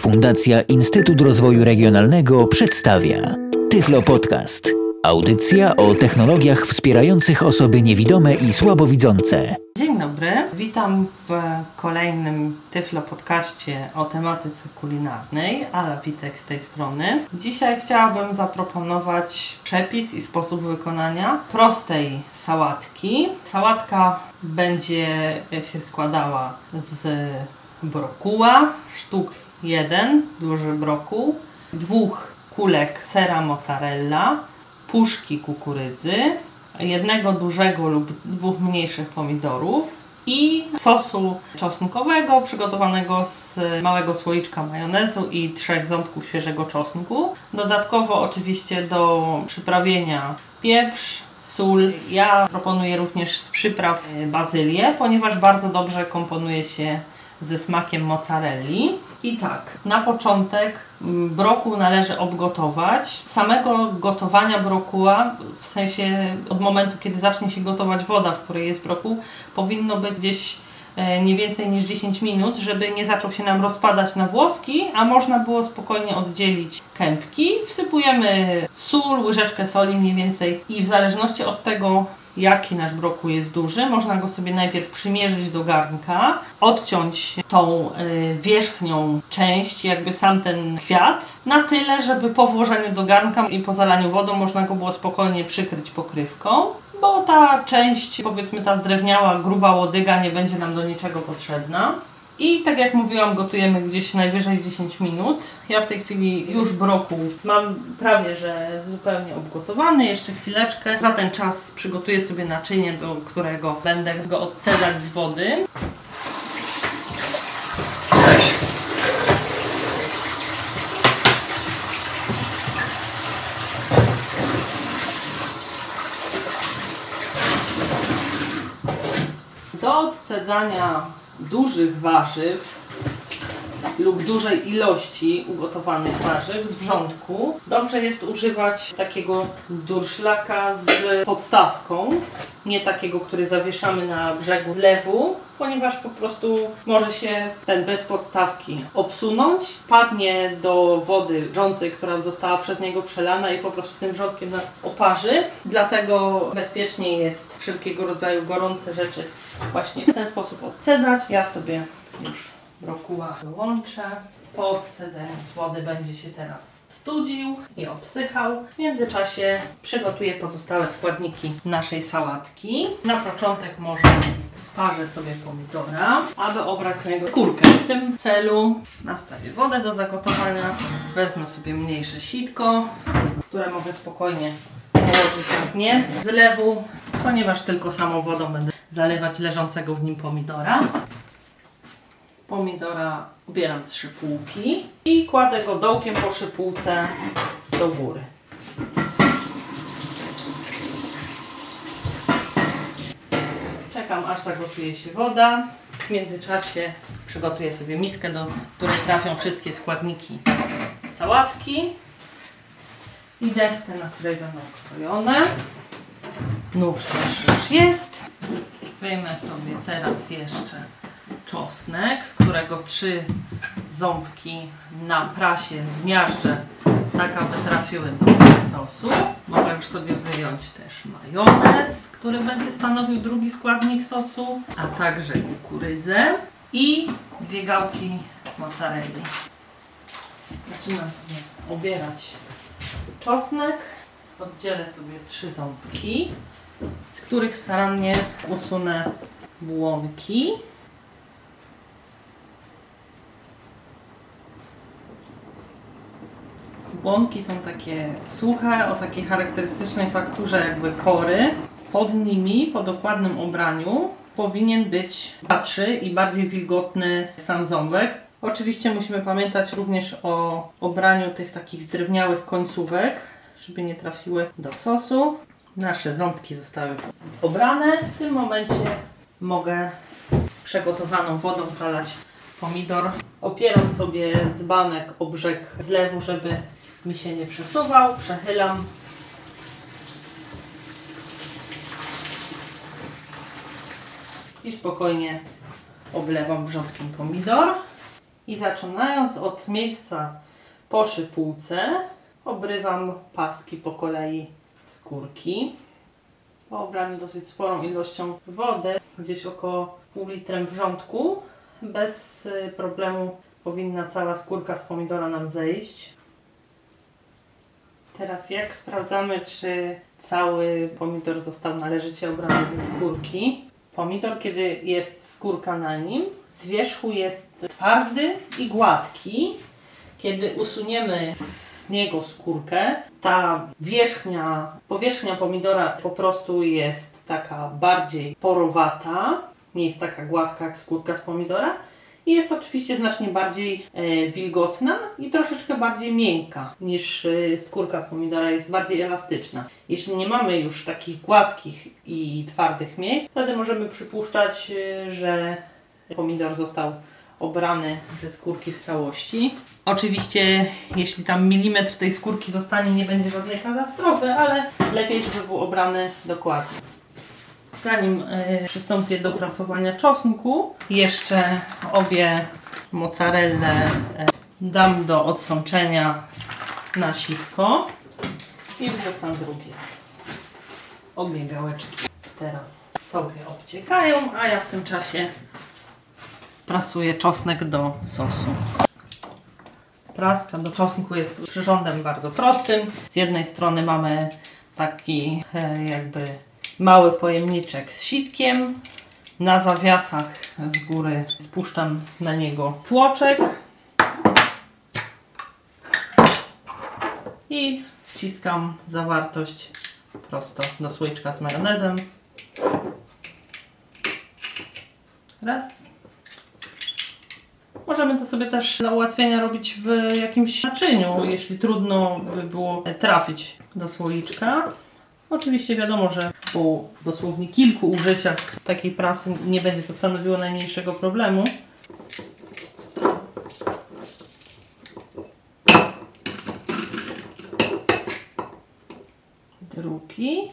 Fundacja Instytut Rozwoju Regionalnego przedstawia Tyflo Podcast. Audycja o technologiach wspierających osoby niewidome i słabowidzące. Dzień dobry, witam w kolejnym Tyflo podcaście o tematyce kulinarnej. Ala Witek z tej strony. Dzisiaj chciałabym zaproponować przepis i sposób wykonania prostej sałatki. Sałatka będzie się składała z brokuła, sztuk 1, duży brokuł, dwóch kulek sera mozzarella, puszki kukurydzy, jednego dużego lub dwóch mniejszych pomidorów i sosu czosnkowego przygotowanego z małego słoiczka majonezu i trzech ząbków świeżego czosnku. Dodatkowo oczywiście do przyprawienia pieprz, sól. Ja proponuję również z przypraw bazylię, ponieważ bardzo dobrze komponuje się ze smakiem mozzarelli. I tak, na początek mm, brokuł należy obgotować. Samego gotowania brokuła, w sensie od momentu, kiedy zacznie się gotować woda, w której jest brokuł, powinno być gdzieś e, nie więcej niż 10 minut, żeby nie zaczął się nam rozpadać na włoski, a można było spokojnie oddzielić kępki. Wsypujemy sól, łyżeczkę soli mniej więcej i w zależności od tego, jaki nasz brokuł jest duży, można go sobie najpierw przymierzyć do garnka, odciąć tą y, wierzchnią część, jakby sam ten kwiat, na tyle, żeby po włożeniu do garnka i po zalaniu wodą można go było spokojnie przykryć pokrywką bo ta część, powiedzmy ta zdrewniała, gruba łodyga nie będzie nam do niczego potrzebna. I tak jak mówiłam, gotujemy gdzieś najwyżej 10 minut. Ja w tej chwili już brokuł mam prawie, że zupełnie obgotowany. Jeszcze chwileczkę. Za ten czas przygotuję sobie naczynie, do którego będę go odcedzać z wody. Do odcedzania dużych warzyw lub dużej ilości ugotowanych warzyw z wrzątku dobrze jest używać takiego durszlaka z podstawką, nie takiego, który zawieszamy na brzegu zlewu, ponieważ po prostu może się ten bez podstawki obsunąć, padnie do wody wrzącej, która została przez niego przelana i po prostu tym wrzątkiem nas oparzy. Dlatego bezpiecznie jest wszelkiego rodzaju gorące rzeczy właśnie w ten sposób odcedzać. Ja sobie już brokuła dołączę. Po odcedzeniu z wody będzie się teraz studził i obsychał. W międzyczasie przygotuję pozostałe składniki naszej sałatki. Na początek może sparzę sobie pomidora, aby obrać z niego skórkę. W tym celu nastawię wodę do zagotowania. Wezmę sobie mniejsze sitko, które mogę spokojnie położyć na dnie zlewu, ponieważ tylko samą wodą będę zalewać leżącego w nim pomidora. Pomidora ubieram z szypułki i kładę go dołkiem po szypułce do góry. Czekam aż zagotuje się woda. W międzyczasie przygotuję sobie miskę, do której trafią wszystkie składniki sałatki i deskę, na której będą krojone. Nóż też już jest. Wyjmę sobie teraz jeszcze czosnek, z którego trzy ząbki na prasie zmiażdżę tak, aby trafiły do sosu. Mogę już sobie wyjąć też majonez, który będzie stanowił drugi składnik sosu, a także kukurydzę i dwie gałki mozzarelli. Zaczynam sobie obierać czosnek. Oddzielę sobie trzy ząbki, z których starannie usunę błonki. Błonki są takie suche, o takiej charakterystycznej fakturze jakby kory. Pod nimi, po dokładnym obraniu, powinien być patrzy i bardziej wilgotny sam ząbek. Oczywiście musimy pamiętać również o obraniu tych takich zdrewniałych końcówek, żeby nie trafiły do sosu. Nasze ząbki zostały już obrane. W tym momencie mogę przegotowaną wodą zalać pomidor. Opieram sobie dzbanek o brzeg zlewu, żeby mi się nie przesuwał. Przechylam. I spokojnie oblewam wrzątkiem pomidor. I zaczynając od miejsca po szypułce, obrywam paski po kolei skórki. Po obraniu dosyć sporą ilością wody, gdzieś około pół litrem wrzątku, bez y, problemu powinna cała skórka z pomidora nam zejść. Teraz jak sprawdzamy, czy cały pomidor został należycie obrany ze skórki? Pomidor, kiedy jest skórka na nim, z wierzchu jest twardy i gładki. Kiedy usuniemy z niego skórkę, ta wierzchnia, powierzchnia pomidora po prostu jest taka bardziej porowata, nie jest taka gładka jak skórka z pomidora. I jest oczywiście znacznie bardziej e, wilgotna i troszeczkę bardziej miękka niż e, skórka pomidora, jest bardziej elastyczna. Jeśli nie mamy już takich gładkich i twardych miejsc, wtedy możemy przypuszczać, e, że pomidor został obrany ze skórki w całości. Oczywiście, jeśli tam milimetr tej skórki zostanie, nie będzie żadnej katastrofy, ale lepiej, żeby był obrany dokładnie. Zanim y, przystąpię do prasowania czosnku, jeszcze obie mozzarelle y, dam do odsączenia na sitko i wrzucam drugi raz. Obie gałeczki teraz sobie obciekają, a ja w tym czasie sprasuję czosnek do sosu. Praska do czosnku jest przyrządem bardzo prostym. Z jednej strony mamy taki e, jakby mały pojemniczek z sitkiem. Na zawiasach z góry spuszczam na niego tłoczek i wciskam zawartość prosto do słoiczka z majonezem. Raz. Możemy to sobie też dla ułatwienia robić w jakimś naczyniu, jeśli trudno by było trafić do słoiczka. Oczywiście wiadomo, że po dosłownie kilku użyciach takiej prasy nie będzie to stanowiło najmniejszego problemu. Drugi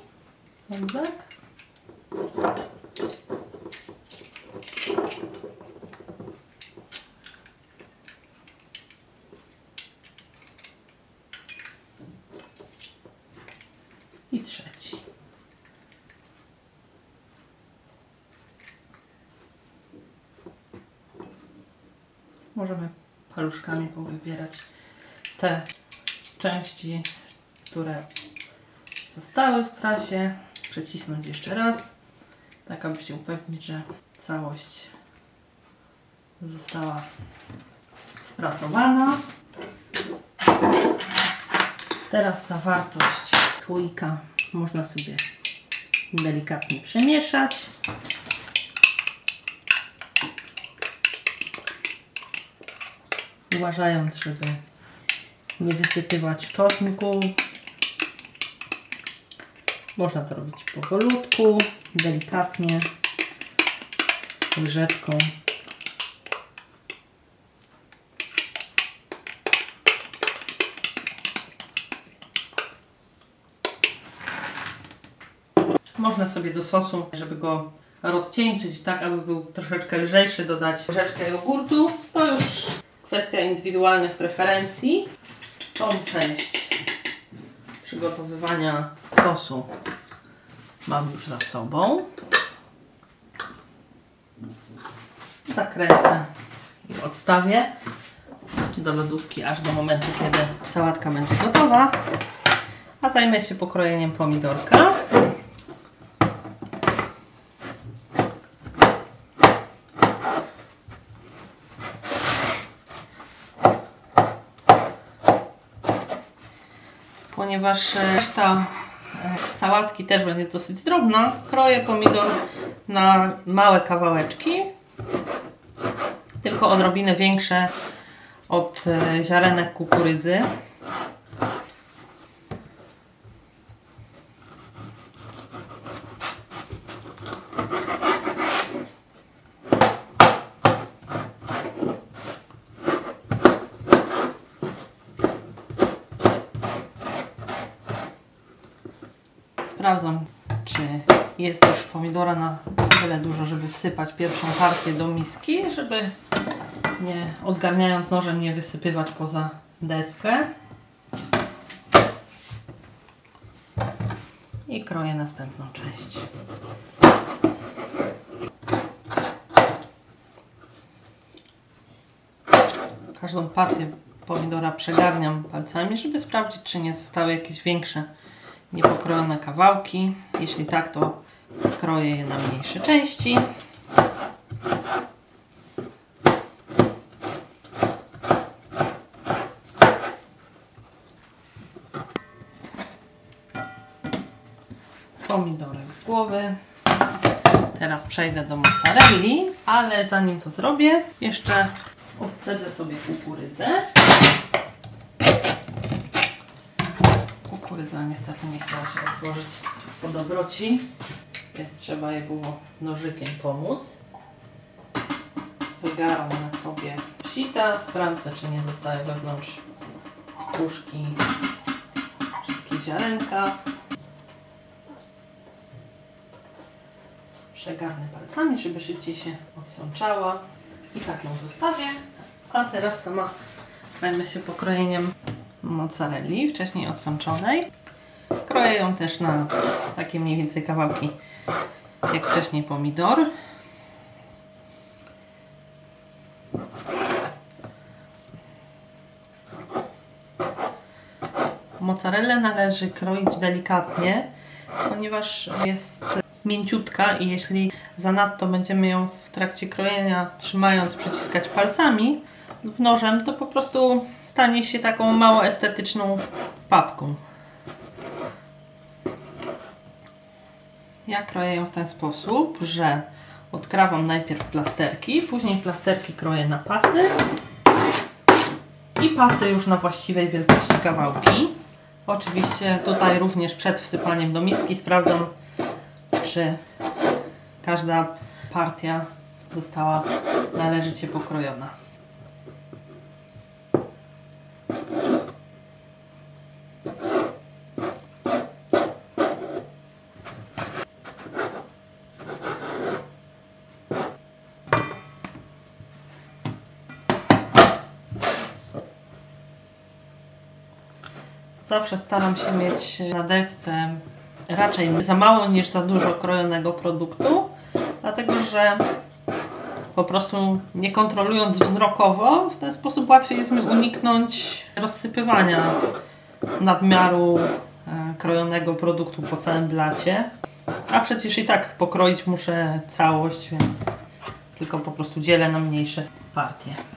sądzek. I trzeci. Możemy paluszkami powybierać te części, które zostały w prasie. Przecisnąć jeszcze raz, tak aby się upewnić, że całość została sprasowana. Teraz zawartość słoika można sobie delikatnie przemieszać. Uważając, żeby nie wysypywać czosnku. Można to robić powolutku, delikatnie, łyżeczką. Można sobie do sosu, żeby go rozcieńczyć tak, aby był troszeczkę lżejszy, dodać łyżeczkę jogurtu. To już kwestia indywidualnych preferencji. Tą część przygotowywania sosu mam już za sobą. Zakręcę i odstawię do lodówki aż do momentu, kiedy sałatka będzie gotowa. A zajmę się pokrojeniem pomidorka. Ponieważ e, reszta e, sałatki też będzie dosyć drobna, kroję pomidor na małe kawałeczki, tylko odrobinę większe od e, ziarenek kukurydzy. Sprawdzam, czy jest już pomidora na tyle dużo, żeby wsypać pierwszą partię do miski, żeby nie odgarniając nożem nie wysypywać poza deskę. I kroję następną część. Każdą partię pomidora przegarniam palcami, żeby sprawdzić, czy nie zostały jakieś większe niepokrojone kawałki. Jeśli tak, to kroję je na mniejsze części. Pomidorek z głowy. Teraz przejdę do mozzarelli, ale zanim to zrobię, jeszcze obcedzę sobie kukurydzę. Kukurydza niestety nie chciała się otworzyć po dobroci, więc trzeba je było nożykiem pomóc. Wygaram na sobie sita, sprawdzę czy nie zostały wewnątrz puszki wszystkie ziarenka. Przegarnę palcami, żeby szybciej się odsączała. I tak ją zostawię. A teraz sama zajmę się pokrojeniem mozzarelli, wcześniej odsączonej. Kroję ją też na takie mniej więcej kawałki jak wcześniej pomidor. Mozzarellę należy kroić delikatnie, ponieważ jest mięciutka i jeśli zanadto będziemy ją w trakcie krojenia trzymając, przyciskać palcami lub nożem, to po prostu stanie się taką mało estetyczną papką. Ja kroję ją w ten sposób, że odkrawam najpierw plasterki, później plasterki kroję na pasy i pasy już na właściwej wielkości kawałki. Oczywiście tutaj również przed wsypaniem do miski sprawdzam, czy każda partia została należycie pokrojona. Zawsze staram się mieć na desce raczej za mało niż za dużo krojonego produktu, dlatego że po prostu nie kontrolując wzrokowo, w ten sposób łatwiej jest mi uniknąć rozsypywania nadmiaru e, krojonego produktu po całym blacie. A przecież i tak pokroić muszę całość, więc tylko po prostu dzielę na mniejsze partie.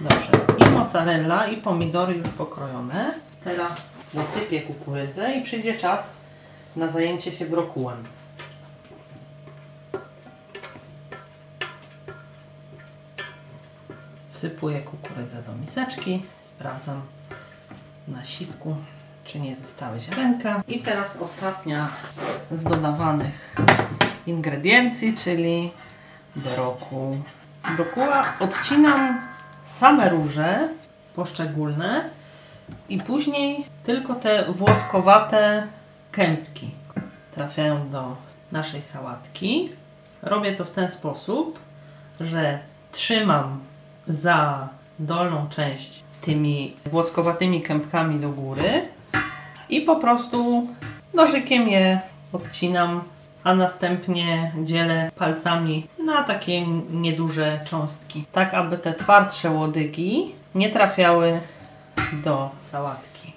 Dobrze. I mozzarella i pomidory już pokrojone. Teraz nasypię kukurydzę i przyjdzie czas na zajęcie się brokułem. Wsypuję kukurydzę do miseczki. Sprawdzam na sitku, czy nie zostały ziarenka. I teraz ostatnia z dodawanych ingrediencji, czyli brokuł. Brokuła odcinam same róże poszczególne i później tylko te włoskowate kępki trafiają do naszej sałatki. Robię to w ten sposób, że trzymam za dolną część tymi włoskowatymi kępkami do góry i po prostu nożykiem je odcinam, a następnie dzielę palcami na takie nieduże cząstki, tak aby te twardsze łodygi nie trafiały do sałatki.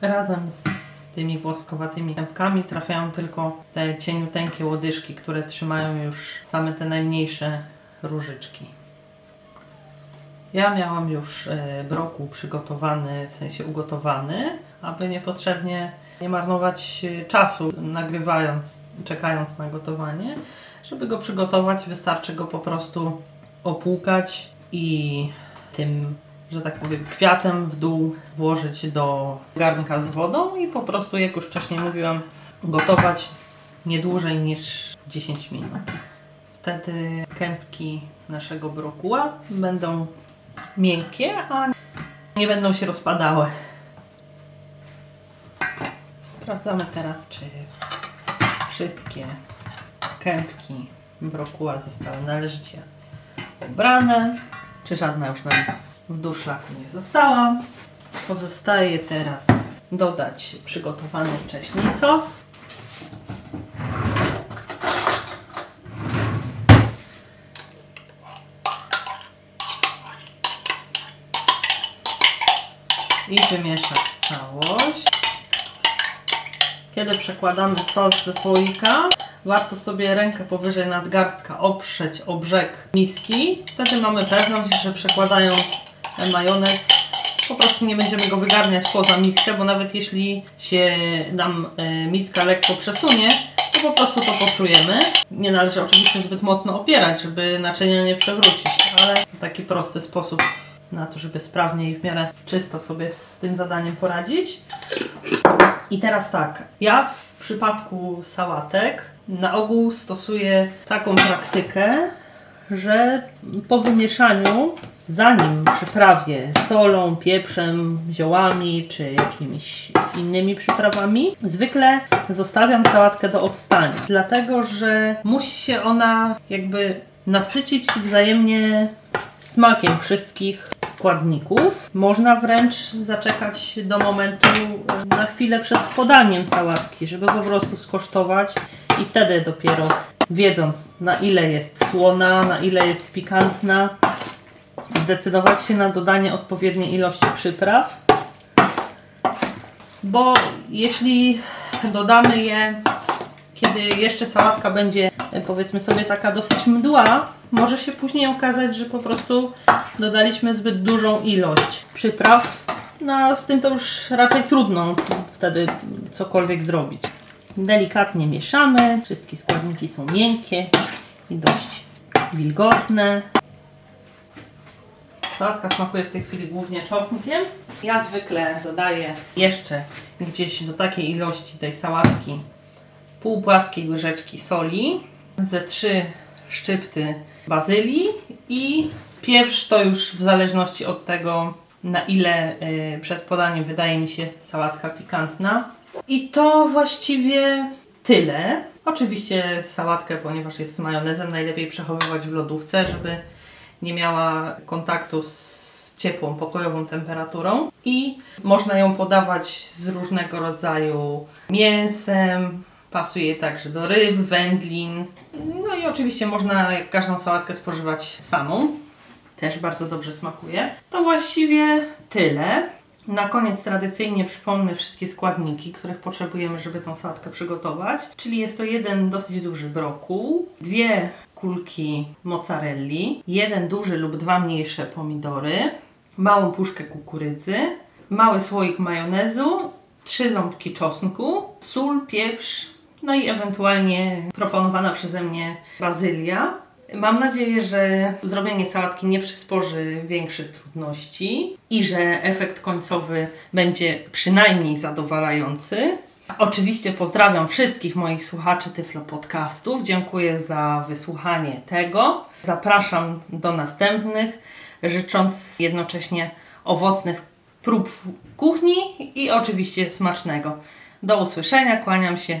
Razem z tymi włoskowatymi kępkami trafiają tylko te cieniuteńkie łodyżki, które trzymają już same te najmniejsze różyczki. Ja miałam już e, brokuł przygotowany, w sensie ugotowany, aby niepotrzebnie nie marnować e, czasu nagrywając, czekając na gotowanie. Żeby go przygotować, wystarczy go po prostu opłukać i tym, że tak powiem, kwiatem w dół włożyć do garnka z wodą i po prostu, jak już wcześniej mówiłam, gotować nie dłużej niż 10 minut. Wtedy kępki naszego brokuła będą miękkie, a nie będą się rozpadały. Sprawdzamy teraz, czy wszystkie kępki brokuła zostały należycie ubrane, czy żadna już nam w durszlaku nie została. Pozostaje teraz dodać przygotowany wcześniej sos. I wymieszać całość. Kiedy przekładamy sos ze słoika, warto sobie rękę powyżej nadgarstka oprzeć o brzeg miski. Wtedy mamy pewność, że przekładając majonez po prostu nie będziemy go wygarniać poza miskę, bo nawet jeśli się nam e, miska lekko przesunie, to po prostu to poczujemy. Nie należy oczywiście zbyt mocno opierać, żeby naczynia nie przewrócić, ale taki prosty sposób na to, żeby sprawnie i w miarę czysto sobie z tym zadaniem poradzić. I teraz tak, ja w przypadku sałatek na ogół stosuję taką praktykę, że po wymieszaniu, zanim przyprawię solą, pieprzem, ziołami czy jakimiś innymi przyprawami, zwykle zostawiam sałatkę do odstania, dlatego że musi się ona jakby nasycić wzajemnie smakiem wszystkich składników. Można wręcz zaczekać do momentu e, na chwilę przed podaniem sałatki, żeby po prostu skosztować i wtedy dopiero wiedząc na ile jest słona, na ile jest pikantna, zdecydować się na dodanie odpowiedniej ilości przypraw. Bo jeśli dodamy je, kiedy jeszcze sałatka będzie powiedzmy sobie taka dosyć mdła, może się później okazać, że po prostu dodaliśmy zbyt dużą ilość przypraw. No, z tym to już raczej trudno wtedy cokolwiek zrobić. Delikatnie mieszamy, wszystkie składniki są miękkie i dość wilgotne. Sałatka smakuje w tej chwili głównie czosnkiem. Ja zwykle dodaję jeszcze gdzieś do takiej ilości tej sałatki pół płaskiej łyżeczki soli, ze trzy szczypty bazylii i pieprz to już w zależności od tego na ile y, przed podaniem wydaje mi się sałatka pikantna. I to właściwie tyle. Oczywiście sałatkę, ponieważ jest z majonezem, najlepiej przechowywać w lodówce, żeby nie miała kontaktu z ciepłą, pokojową temperaturą. I można ją podawać z różnego rodzaju mięsem, pasuje także do ryb, wędlin. No i oczywiście można każdą sałatkę spożywać samą. Też bardzo dobrze smakuje. To właściwie tyle. Na koniec tradycyjnie przypomnę wszystkie składniki, których potrzebujemy, żeby tą sałatkę przygotować. Czyli jest to jeden dosyć duży brokuł, dwie kulki mozzarelli, jeden duży lub dwa mniejsze pomidory, małą puszkę kukurydzy, mały słoik majonezu, trzy ząbki czosnku, sól, pieprz, no i ewentualnie proponowana przeze mnie bazylia. Mam nadzieję, że zrobienie sałatki nie przysporzy większych trudności i że efekt końcowy będzie przynajmniej zadowalający. Oczywiście pozdrawiam wszystkich moich słuchaczy Tyflo Podcastów. Dziękuję za wysłuchanie tego. Zapraszam do następnych, życząc jednocześnie owocnych prób w kuchni i oczywiście smacznego. Do usłyszenia, kłaniam się,